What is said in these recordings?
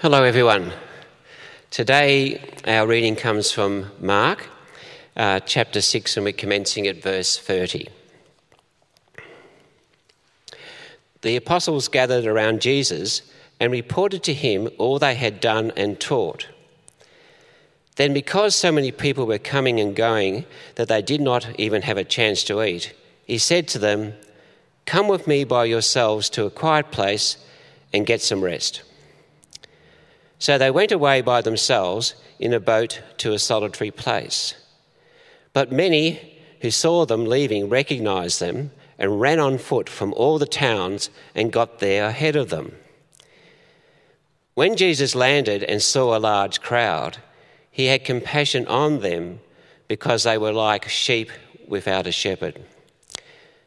Hello, everyone. Today, our reading comes from Mark uh, chapter 6, and we're commencing at verse 30. The apostles gathered around Jesus and reported to him all they had done and taught. Then, because so many people were coming and going that they did not even have a chance to eat, he said to them, Come with me by yourselves to a quiet place and get some rest. So they went away by themselves in a boat to a solitary place. But many who saw them leaving recognized them and ran on foot from all the towns and got there ahead of them. When Jesus landed and saw a large crowd, he had compassion on them because they were like sheep without a shepherd.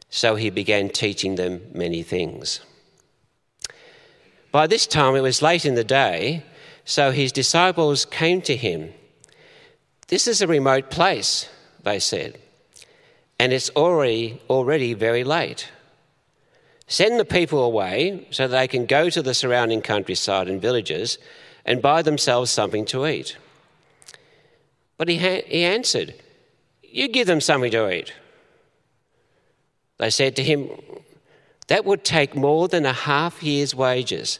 So he began teaching them many things. By this time, it was late in the day, so his disciples came to him. This is a remote place, they said, and it's already, already very late. Send the people away so they can go to the surrounding countryside and villages and buy themselves something to eat. But he, ha- he answered, You give them something to eat. They said to him, That would take more than a half year's wages.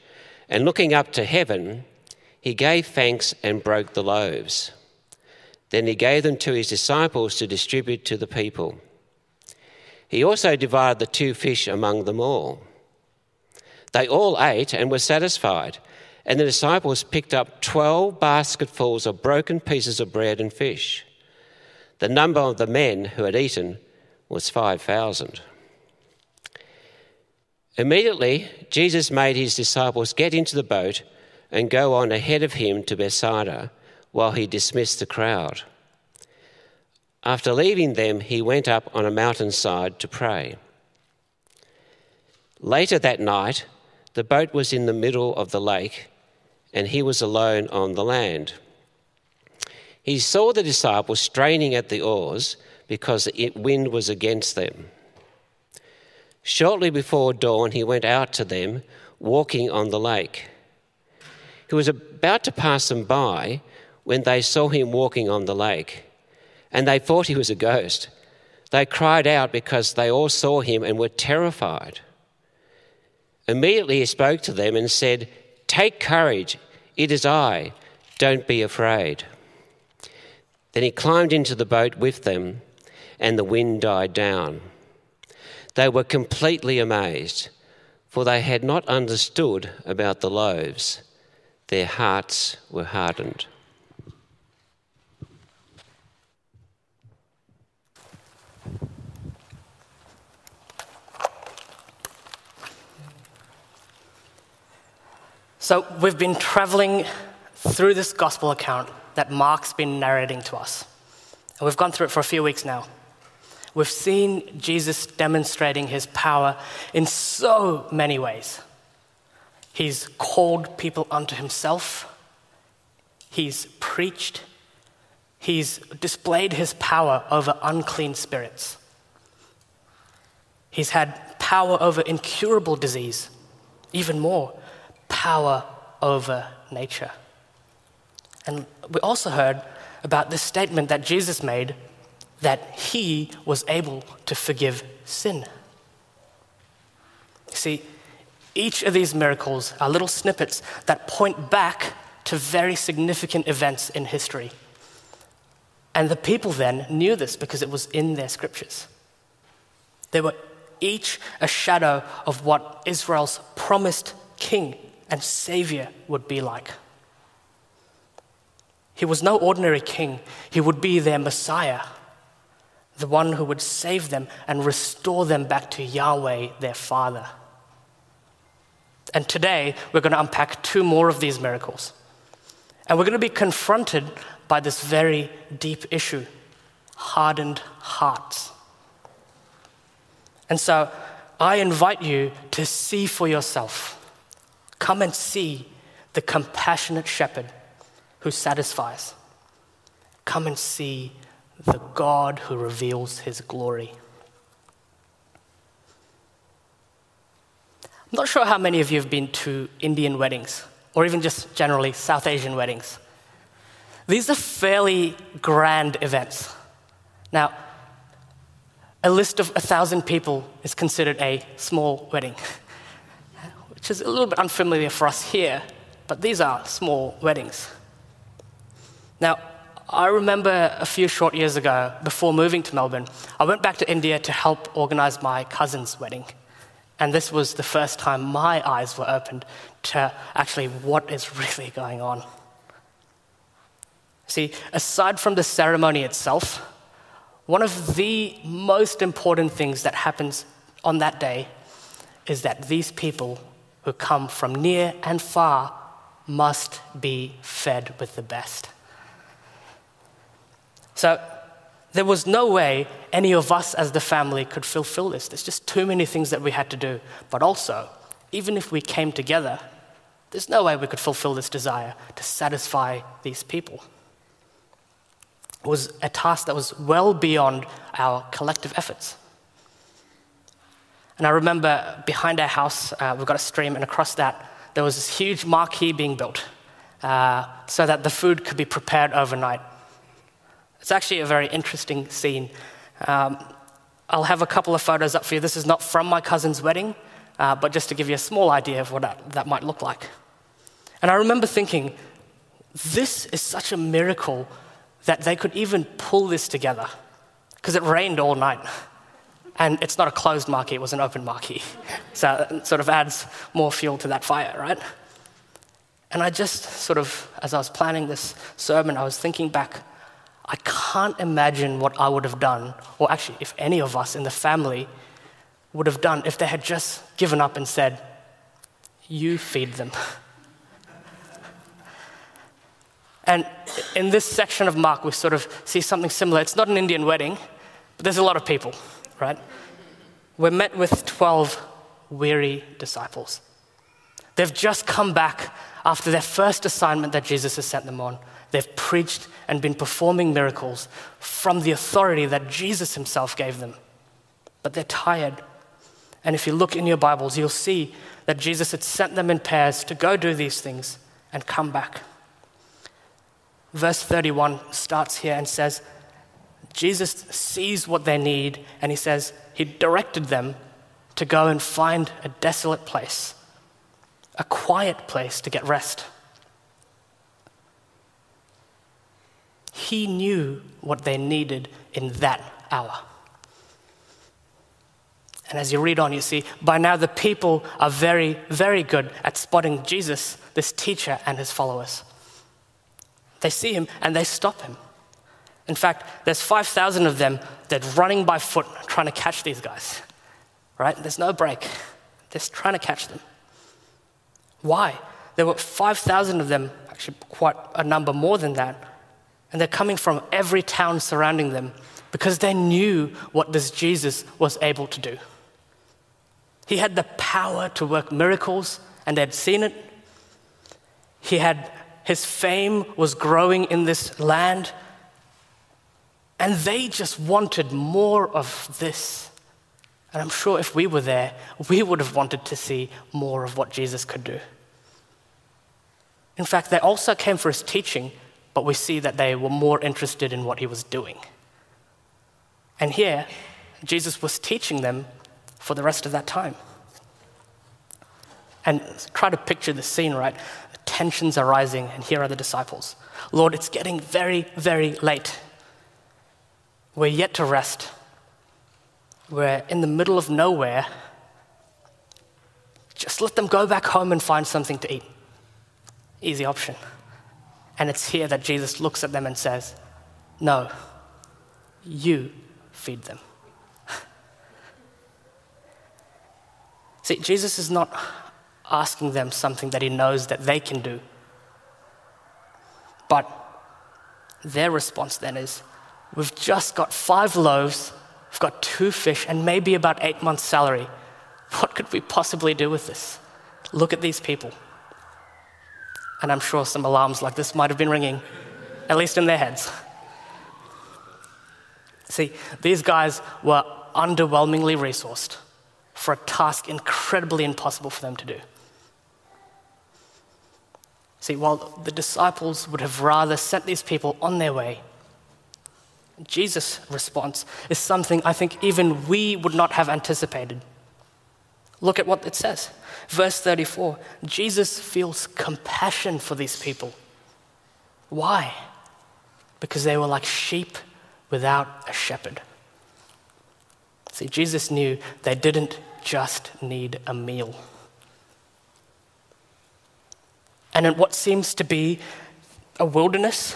and looking up to heaven, he gave thanks and broke the loaves. Then he gave them to his disciples to distribute to the people. He also divided the two fish among them all. They all ate and were satisfied, and the disciples picked up twelve basketfuls of broken pieces of bread and fish. The number of the men who had eaten was 5,000. Immediately, Jesus made his disciples get into the boat and go on ahead of him to Bethsaida while he dismissed the crowd. After leaving them, he went up on a mountainside to pray. Later that night, the boat was in the middle of the lake, and he was alone on the land. He saw the disciples straining at the oars because the wind was against them. Shortly before dawn, he went out to them, walking on the lake. He was about to pass them by when they saw him walking on the lake, and they thought he was a ghost. They cried out because they all saw him and were terrified. Immediately he spoke to them and said, Take courage, it is I, don't be afraid. Then he climbed into the boat with them, and the wind died down. They were completely amazed, for they had not understood about the loaves. Their hearts were hardened. So, we've been traveling through this gospel account that Mark's been narrating to us. And we've gone through it for a few weeks now. We've seen Jesus demonstrating his power in so many ways. He's called people unto himself, he's preached, he's displayed his power over unclean spirits, he's had power over incurable disease, even more, power over nature. And we also heard about this statement that Jesus made that he was able to forgive sin. See, each of these miracles are little snippets that point back to very significant events in history. And the people then knew this because it was in their scriptures. They were each a shadow of what Israel's promised king and savior would be like. He was no ordinary king, he would be their Messiah the one who would save them and restore them back to Yahweh, their Father. And today, we're going to unpack two more of these miracles. And we're going to be confronted by this very deep issue hardened hearts. And so, I invite you to see for yourself. Come and see the compassionate shepherd who satisfies. Come and see the God who reveals his glory. I'm not sure how many of you have been to Indian weddings, or even just generally South Asian weddings. These are fairly grand events. Now, a list of a thousand people is considered a small wedding, which is a little bit unfamiliar for us here, but these are small weddings. Now, I remember a few short years ago, before moving to Melbourne, I went back to India to help organize my cousin's wedding. And this was the first time my eyes were opened to actually what is really going on. See, aside from the ceremony itself, one of the most important things that happens on that day is that these people who come from near and far must be fed with the best. So, there was no way any of us as the family could fulfill this. There's just too many things that we had to do. But also, even if we came together, there's no way we could fulfill this desire to satisfy these people. It was a task that was well beyond our collective efforts. And I remember behind our house, uh, we've got a stream, and across that, there was this huge marquee being built uh, so that the food could be prepared overnight. It's actually a very interesting scene. Um, I'll have a couple of photos up for you. This is not from my cousin's wedding, uh, but just to give you a small idea of what that, that might look like. And I remember thinking, this is such a miracle that they could even pull this together because it rained all night. And it's not a closed marquee, it was an open marquee. So it sort of adds more fuel to that fire, right? And I just sort of, as I was planning this sermon, I was thinking back I can't imagine what I would have done, or actually, if any of us in the family would have done if they had just given up and said, You feed them. and in this section of Mark, we sort of see something similar. It's not an Indian wedding, but there's a lot of people, right? We're met with 12 weary disciples. They've just come back after their first assignment that Jesus has sent them on. They've preached and been performing miracles from the authority that Jesus himself gave them. But they're tired. And if you look in your Bibles, you'll see that Jesus had sent them in pairs to go do these things and come back. Verse 31 starts here and says, Jesus sees what they need, and he says he directed them to go and find a desolate place, a quiet place to get rest. He knew what they needed in that hour. And as you read on, you see, by now the people are very, very good at spotting Jesus, this teacher, and his followers. They see him and they stop him. In fact, there's 5,000 of them that running by foot trying to catch these guys, right? There's no break. They're trying to catch them. Why? There were 5,000 of them, actually, quite a number more than that, and they're coming from every town surrounding them because they knew what this Jesus was able to do. He had the power to work miracles, and they'd seen it. He had his fame was growing in this land, and they just wanted more of this. And I'm sure if we were there, we would have wanted to see more of what Jesus could do. In fact, they also came for his teaching but we see that they were more interested in what he was doing. And here, Jesus was teaching them for the rest of that time. And try to picture the scene, right? Tensions are rising, and here are the disciples. Lord, it's getting very, very late. We're yet to rest. We're in the middle of nowhere. Just let them go back home and find something to eat. Easy option. And it's here that Jesus looks at them and says, No, you feed them. See, Jesus is not asking them something that he knows that they can do. But their response then is, We've just got five loaves, we've got two fish, and maybe about eight months' salary. What could we possibly do with this? Look at these people. And I'm sure some alarms like this might have been ringing, at least in their heads. See, these guys were underwhelmingly resourced for a task incredibly impossible for them to do. See, while the disciples would have rather sent these people on their way, Jesus' response is something I think even we would not have anticipated. Look at what it says. Verse 34 Jesus feels compassion for these people. Why? Because they were like sheep without a shepherd. See, Jesus knew they didn't just need a meal. And in what seems to be a wilderness,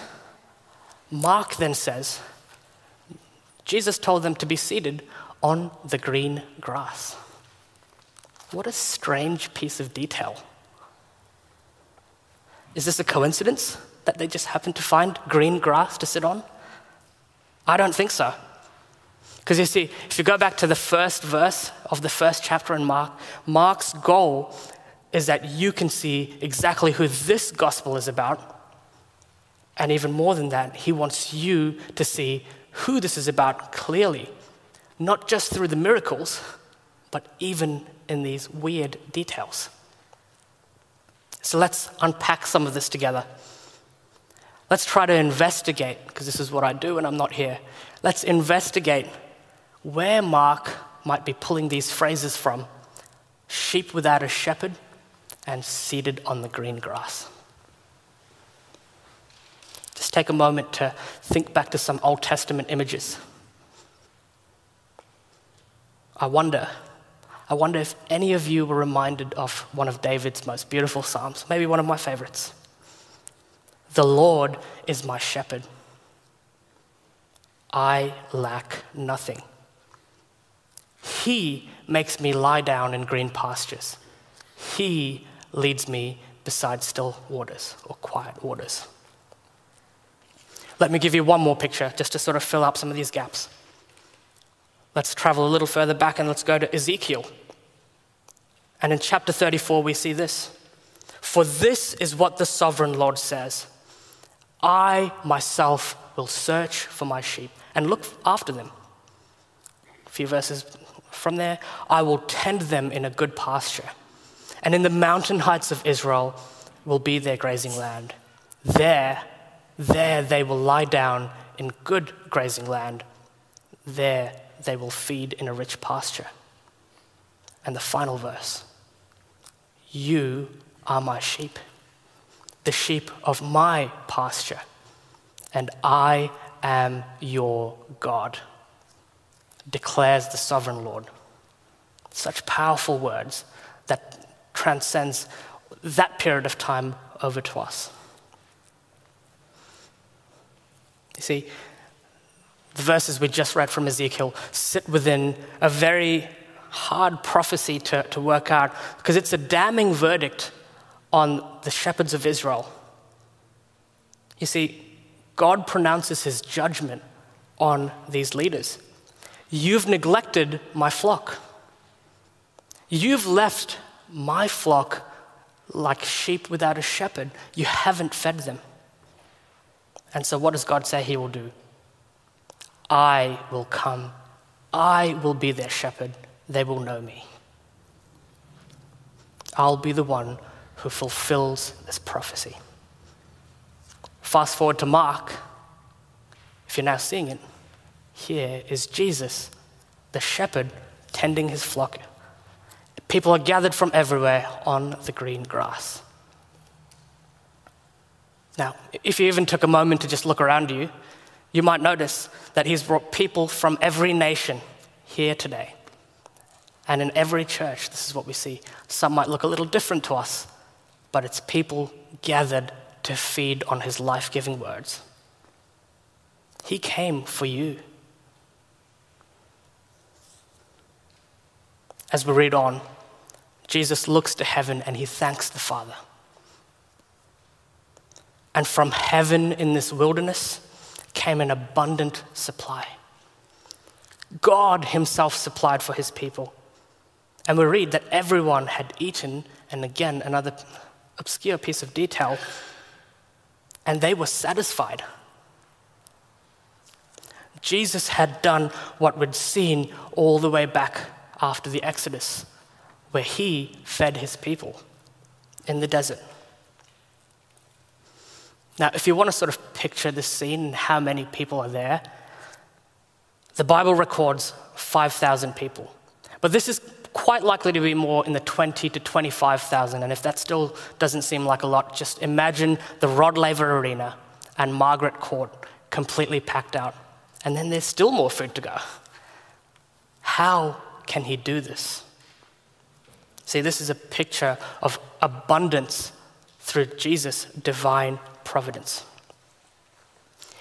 Mark then says, Jesus told them to be seated on the green grass. What a strange piece of detail. Is this a coincidence that they just happened to find green grass to sit on? I don't think so. Because you see, if you go back to the first verse of the first chapter in Mark, Mark's goal is that you can see exactly who this gospel is about. And even more than that, he wants you to see who this is about clearly, not just through the miracles, but even in these weird details. So let's unpack some of this together. Let's try to investigate, because this is what I do when I'm not here. Let's investigate where Mark might be pulling these phrases from sheep without a shepherd and seated on the green grass. Just take a moment to think back to some Old Testament images. I wonder, I wonder if any of you were reminded of one of David's most beautiful Psalms, maybe one of my favorites. The Lord is my shepherd. I lack nothing. He makes me lie down in green pastures. He leads me beside still waters or quiet waters. Let me give you one more picture just to sort of fill up some of these gaps. Let's travel a little further back and let's go to Ezekiel. And in chapter 34, we see this For this is what the sovereign Lord says I myself will search for my sheep and look after them. A few verses from there, I will tend them in a good pasture, and in the mountain heights of Israel will be their grazing land. There, there they will lie down in good grazing land. There they will feed in a rich pasture. And the final verse You are my sheep the sheep of my pasture, and I am your God, declares the sovereign Lord. Such powerful words that transcends that period of time over to us. You see, the verses we just read from Ezekiel sit within a very hard prophecy to, to work out because it's a damning verdict on the shepherds of Israel. You see, God pronounces his judgment on these leaders. You've neglected my flock. You've left my flock like sheep without a shepherd. You haven't fed them. And so, what does God say he will do? I will come. I will be their shepherd. They will know me. I'll be the one who fulfills this prophecy. Fast forward to Mark. If you're now seeing it, here is Jesus, the shepherd, tending his flock. People are gathered from everywhere on the green grass. Now, if you even took a moment to just look around you, you might notice that he's brought people from every nation here today. And in every church, this is what we see. Some might look a little different to us, but it's people gathered to feed on his life giving words. He came for you. As we read on, Jesus looks to heaven and he thanks the Father. And from heaven in this wilderness came an abundant supply. God Himself supplied for His people. And we read that everyone had eaten, and again, another obscure piece of detail, and they were satisfied. Jesus had done what we'd seen all the way back after the Exodus, where He fed His people in the desert. Now, if you want to sort of picture this scene and how many people are there, the Bible records 5,000 people. But this is quite likely to be more in the 20 to 25,000. And if that still doesn't seem like a lot, just imagine the Rod Laver Arena and Margaret Court completely packed out. And then there's still more food to go. How can he do this? See, this is a picture of abundance through Jesus' divine providence.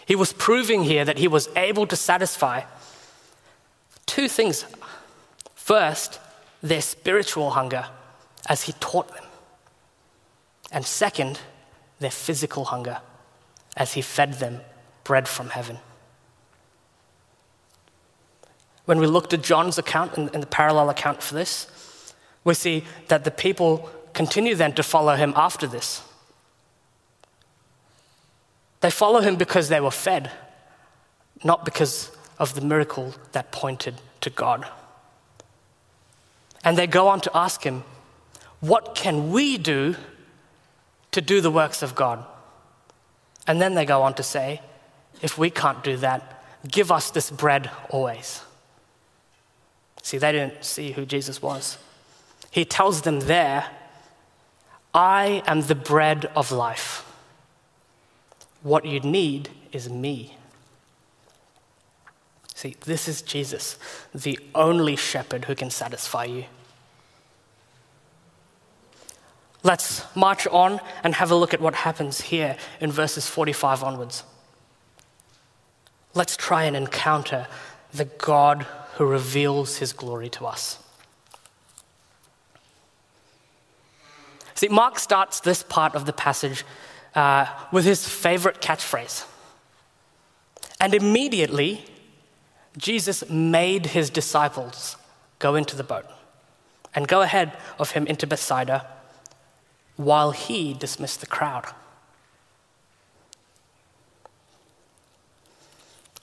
He was proving here that he was able to satisfy two things. First, their spiritual hunger as he taught them. And second, their physical hunger as he fed them bread from heaven. When we looked at John's account and the parallel account for this, we see that the people continue then to follow him after this. They follow him because they were fed, not because of the miracle that pointed to God. And they go on to ask him, What can we do to do the works of God? And then they go on to say, If we can't do that, give us this bread always. See, they didn't see who Jesus was. He tells them there, I am the bread of life. What you need is me. See, this is Jesus, the only shepherd who can satisfy you. Let's march on and have a look at what happens here in verses 45 onwards. Let's try and encounter the God who reveals his glory to us. See, Mark starts this part of the passage uh, with his favorite catchphrase. And immediately, Jesus made his disciples go into the boat and go ahead of him into Bethsaida while he dismissed the crowd.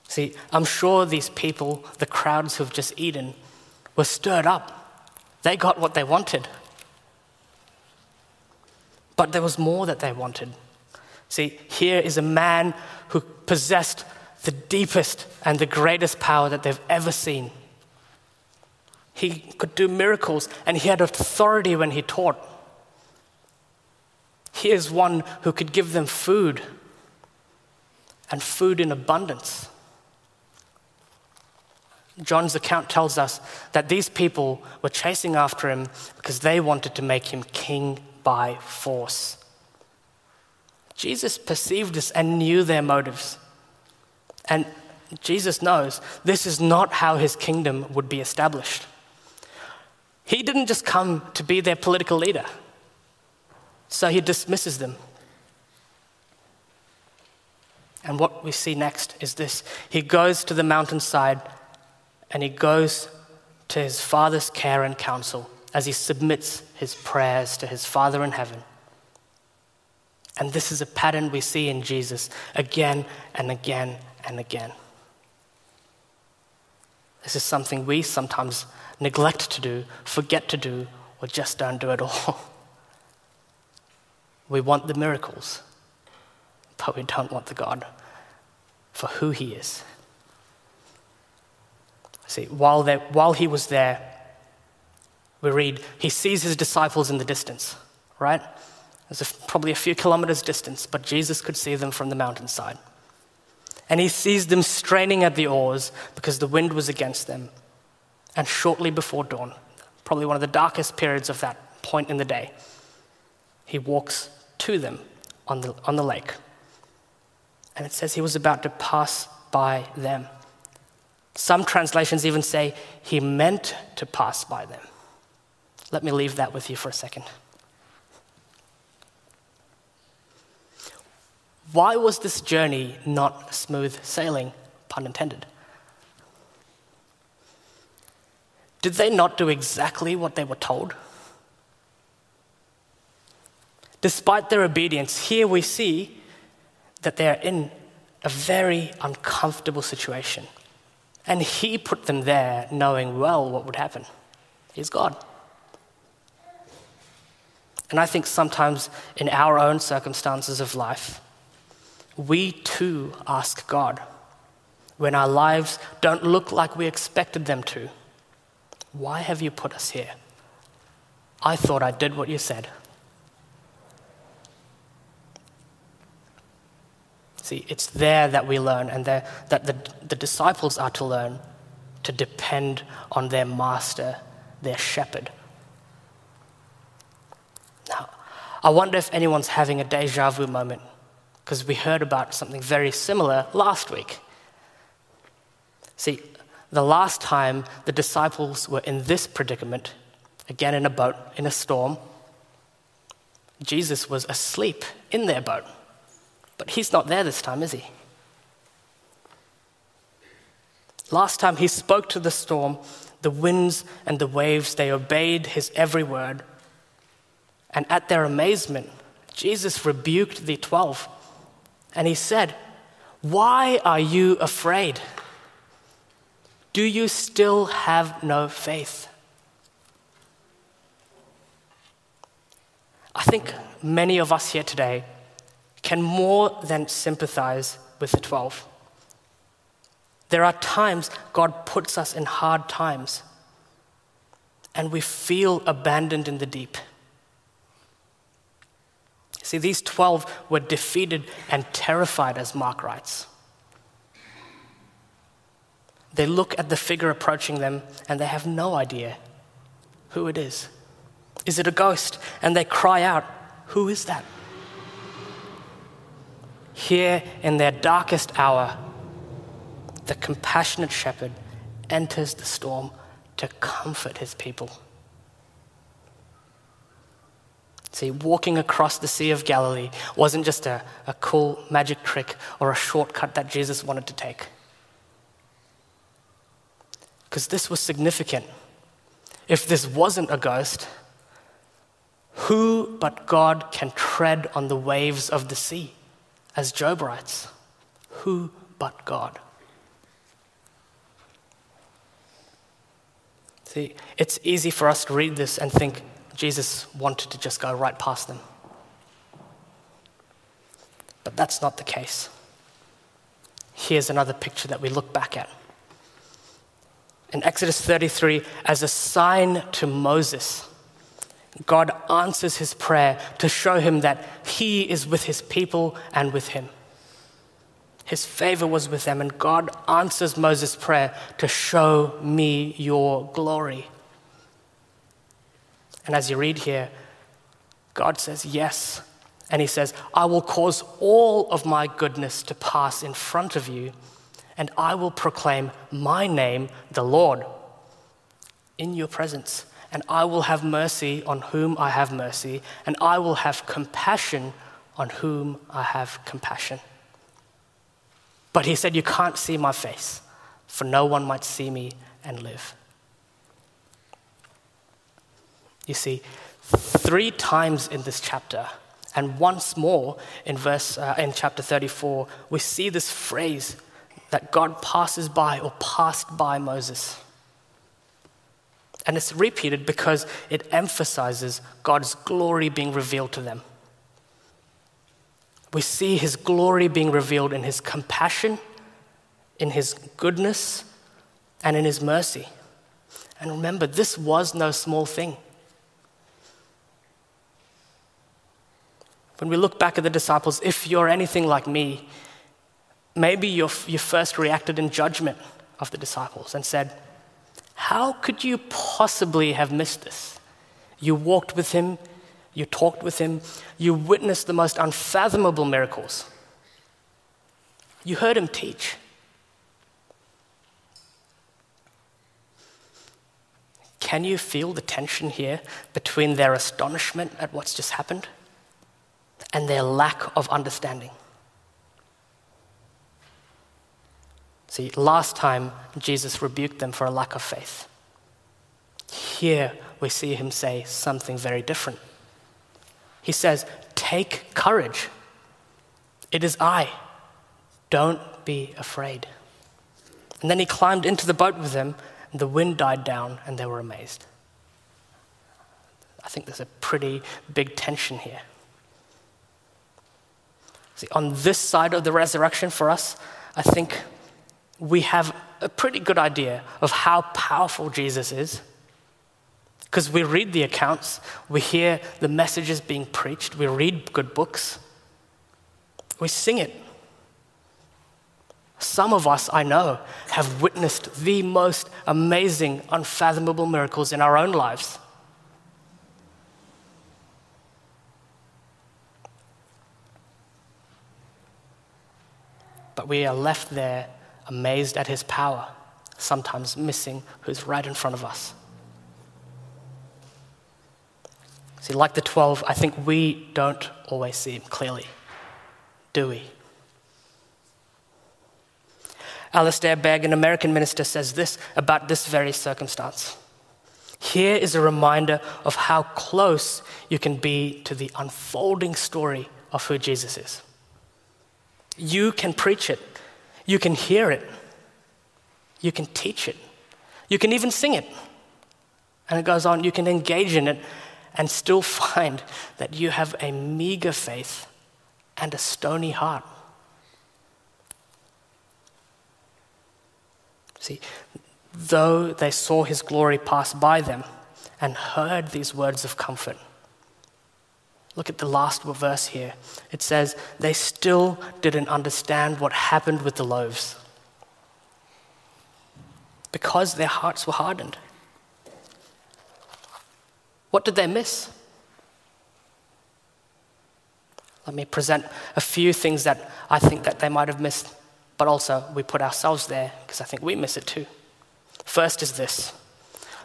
See, I'm sure these people, the crowds who've just eaten, were stirred up. They got what they wanted. But there was more that they wanted. See, here is a man who possessed the deepest and the greatest power that they've ever seen. He could do miracles and he had authority when he taught. He is one who could give them food and food in abundance. John's account tells us that these people were chasing after him because they wanted to make him king by force. Jesus perceived this and knew their motives. And Jesus knows this is not how his kingdom would be established. He didn't just come to be their political leader, so he dismisses them. And what we see next is this he goes to the mountainside and he goes to his father's care and counsel as he submits his prayers to his Father in heaven. And this is a pattern we see in Jesus again and again and again. This is something we sometimes neglect to do, forget to do, or just don't do at all. We want the miracles, but we don't want the God for who He is. See, while, while He was there, we read, He sees His disciples in the distance, right? A, probably a few kilometers distance, but Jesus could see them from the mountainside. And he sees them straining at the oars because the wind was against them. And shortly before dawn, probably one of the darkest periods of that point in the day, he walks to them on the, on the lake. And it says he was about to pass by them. Some translations even say he meant to pass by them. Let me leave that with you for a second. Why was this journey not smooth sailing, pun intended? Did they not do exactly what they were told? Despite their obedience, here we see that they are in a very uncomfortable situation. And He put them there knowing well what would happen. He's God. And I think sometimes in our own circumstances of life, we too ask God when our lives don't look like we expected them to. Why have you put us here? I thought I did what you said. See, it's there that we learn, and there, that the, the disciples are to learn to depend on their master, their shepherd. Now, I wonder if anyone's having a deja vu moment, because we heard about something very similar last week. See, the last time the disciples were in this predicament, again in a boat, in a storm, Jesus was asleep in their boat. But he's not there this time, is he? Last time he spoke to the storm, the winds and the waves, they obeyed his every word. And at their amazement, Jesus rebuked the twelve and he said, Why are you afraid? Do you still have no faith? I think many of us here today can more than sympathize with the 12. There are times God puts us in hard times and we feel abandoned in the deep. See, these 12 were defeated and terrified, as Mark writes. They look at the figure approaching them and they have no idea who it is. Is it a ghost? And they cry out, Who is that? Here in their darkest hour, the compassionate shepherd enters the storm to comfort his people. See, walking across the Sea of Galilee wasn't just a, a cool magic trick or a shortcut that Jesus wanted to take because this was significant. If this wasn't a ghost, who but God can tread on the waves of the sea? As Job writes, who but God? See, it's easy for us to read this and think Jesus wanted to just go right past them. But that's not the case. Here's another picture that we look back at in Exodus 33 as a sign to Moses. God answers his prayer to show him that he is with his people and with him. His favor was with them, and God answers Moses' prayer to show me your glory. And as you read here, God says, Yes. And he says, I will cause all of my goodness to pass in front of you and I will proclaim my name, the Lord, in your presence. And I will have mercy on whom I have mercy, and I will have compassion on whom I have compassion. But he said, You can't see my face, for no one might see me and live. You see, three times in this chapter, and once more in verse uh, in chapter 34, we see this phrase that God passes by or passed by Moses. And it's repeated because it emphasizes God's glory being revealed to them. We see his glory being revealed in his compassion, in his goodness, and in his mercy. And remember, this was no small thing. When we look back at the disciples, if you're anything like me, maybe you first reacted in judgment of the disciples and said, How could you possibly have missed this? You walked with him, you talked with him, you witnessed the most unfathomable miracles. You heard him teach. can you feel the tension here between their astonishment at what's just happened and their lack of understanding? See, last time Jesus rebuked them for a lack of faith. Here we see him say something very different. He says, Take courage. It is I. Don't be afraid. And then he climbed into the boat with them, and the wind died down, and they were amazed. I think there's a pretty big tension here. See, on this side of the resurrection for us, I think we have a pretty good idea of how powerful Jesus is. Because we read the accounts, we hear the messages being preached, we read good books, we sing it. Some of us, I know, have witnessed the most amazing, unfathomable miracles in our own lives. But we are left there amazed at his power, sometimes missing who's right in front of us. See, like the 12, I think we don't always see him clearly, do we? Alistair Begg, an American minister, says this about this very circumstance. Here is a reminder of how close you can be to the unfolding story of who Jesus is. You can preach it, you can hear it, you can teach it, you can even sing it. And it goes on, you can engage in it and still find that you have a meager faith and a stony heart. See, though they saw his glory pass by them and heard these words of comfort, Look at the last verse here. It says, they still didn't understand what happened with the loaves because their hearts were hardened. What did they miss? Let me present a few things that I think that they might have missed, but also we put ourselves there because I think we miss it too. First is this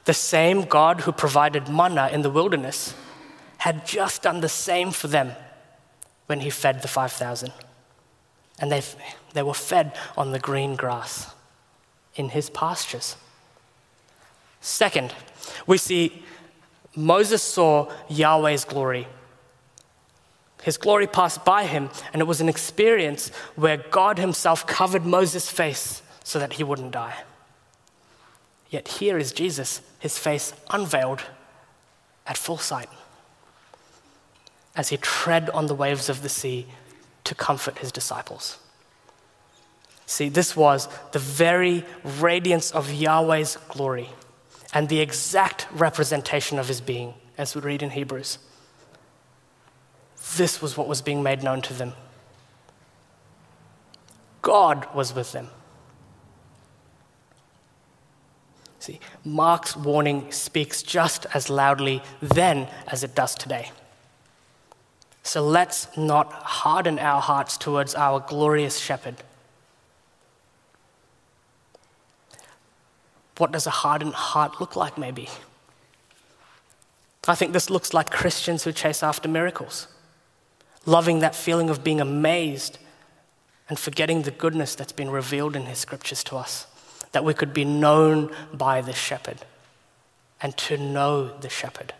the same God who provided manna in the wilderness had just done the same for them when he fed the 5,000. And they, they were fed on the green grass in his pastures. Second, we see Moses saw Yahweh's glory. His glory passed by him, and it was an experience where God himself covered Moses' face so that he wouldn't die. Yet here is Jesus, his face unveiled at full sight as he tread on the waves of the sea to comfort his disciples. See, this was the very radiance of Yahweh's glory and the exact representation of his being, as we read in Hebrews. This was what was being made known to them. God was with them. See, Mark's warning speaks just as loudly then as it does today. So let's not harden our hearts towards our glorious shepherd. What does a hardened heart look like, maybe? I think this looks like Christians who chase after miracles, loving that feeling of being amazed and forgetting the goodness that's been revealed in his scriptures to us, that we could be known by the shepherd and to know the shepherd.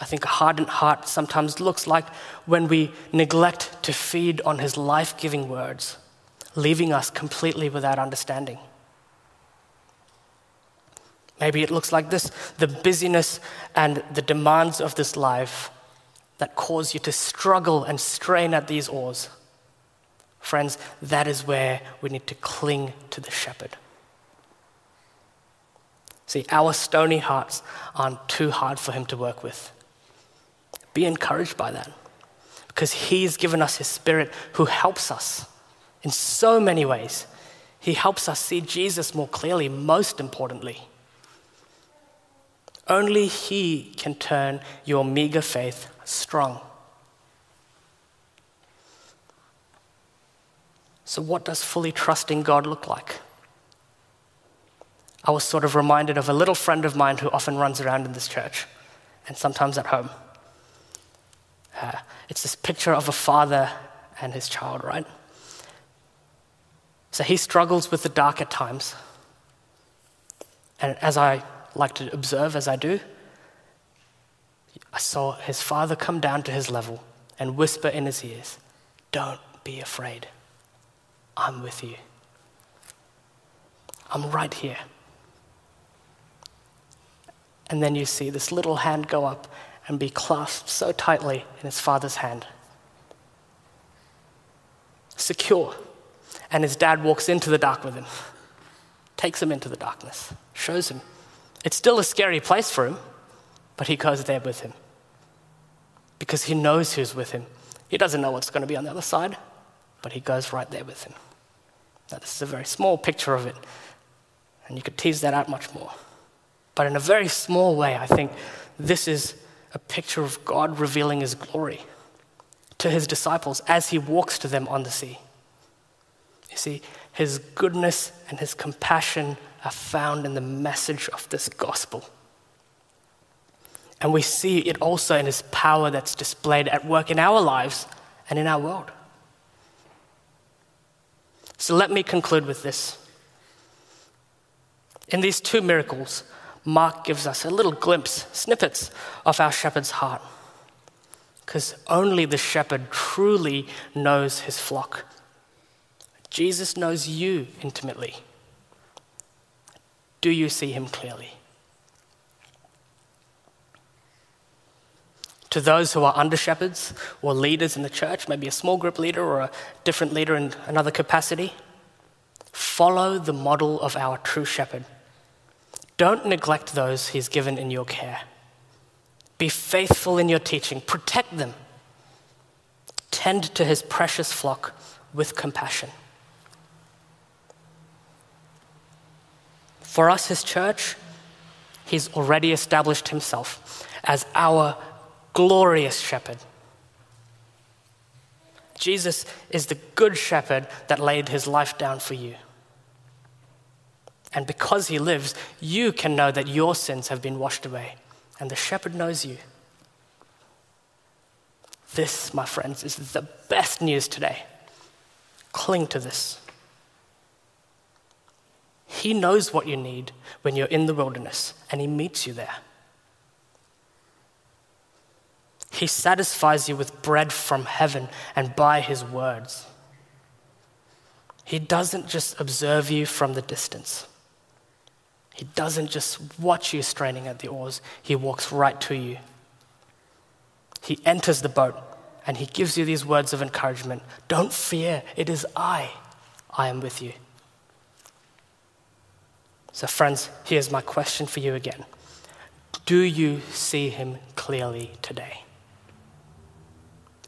I think a hardened heart sometimes looks like when we neglect to feed on his life giving words, leaving us completely without understanding. Maybe it looks like this the busyness and the demands of this life that cause you to struggle and strain at these oars. Friends, that is where we need to cling to the shepherd. See, our stony hearts aren't too hard for him to work with. Be encouraged by that because He's given us His Spirit who helps us in so many ways. He helps us see Jesus more clearly, most importantly. Only He can turn your meager faith strong. So, what does fully trusting God look like? I was sort of reminded of a little friend of mine who often runs around in this church and sometimes at home. Uh, it's this picture of a father and his child, right? So he struggles with the dark at times. And as I like to observe, as I do, I saw his father come down to his level and whisper in his ears, Don't be afraid. I'm with you. I'm right here. And then you see this little hand go up and be clasped so tightly in his father's hand. Secure. And his dad walks into the dark with him, takes him into the darkness, shows him. It's still a scary place for him, but he goes there with him because he knows who's with him. He doesn't know what's going to be on the other side, but he goes right there with him. Now, this is a very small picture of it, and you could tease that out much more. But in a very small way, I think this is a picture of God revealing his glory to his disciples as he walks to them on the sea. You see, his goodness and his compassion are found in the message of this gospel. And we see it also in his power that's displayed at work in our lives and in our world. So let me conclude with this. In these two miracles, Mark gives us a little glimpse, snippets of our shepherd's heart. Because only the shepherd truly knows his flock. Jesus knows you intimately. Do you see him clearly? To those who are under shepherds or leaders in the church, maybe a small group leader or a different leader in another capacity, follow the model of our true shepherd. Don't neglect those he's given in your care. Be faithful in your teaching, protect them. Tend to his precious flock with compassion. For us, his church, he's already established himself as our glorious shepherd. Jesus is the good shepherd that laid his life down for you. And because he lives, you can know that your sins have been washed away, and the shepherd knows you. This, my friends, is the best news today. Cling to this. He knows what you need when you're in the wilderness, and He meets you there. He satisfies you with bread from heaven and by His words. He doesn't just observe you from the distance. He doesn't just watch you straining at the oars, he walks right to you. He enters the boat and he gives you these words of encouragement Don't fear, it is I. I am with you. So, friends, here's my question for you again Do you see him clearly today?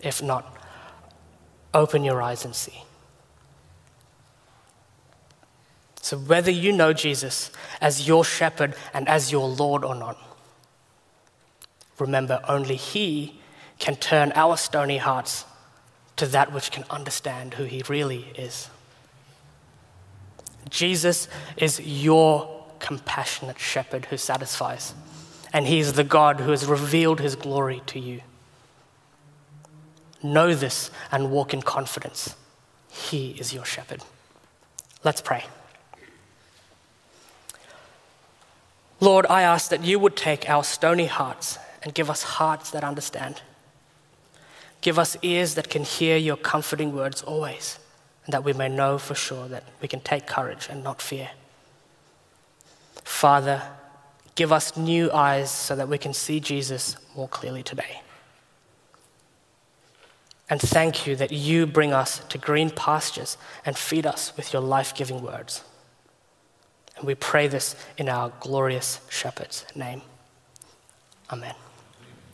If not, open your eyes and see. So, whether you know Jesus as your shepherd and as your Lord or not, remember only He can turn our stony hearts to that which can understand who He really is. Jesus is your compassionate shepherd who satisfies, and He is the God who has revealed His glory to you. Know this and walk in confidence. He is your shepherd. Let's pray. Lord, I ask that you would take our stony hearts and give us hearts that understand. Give us ears that can hear your comforting words always, and that we may know for sure that we can take courage and not fear. Father, give us new eyes so that we can see Jesus more clearly today. And thank you that you bring us to green pastures and feed us with your life giving words. And we pray this in our glorious shepherd's name. Amen.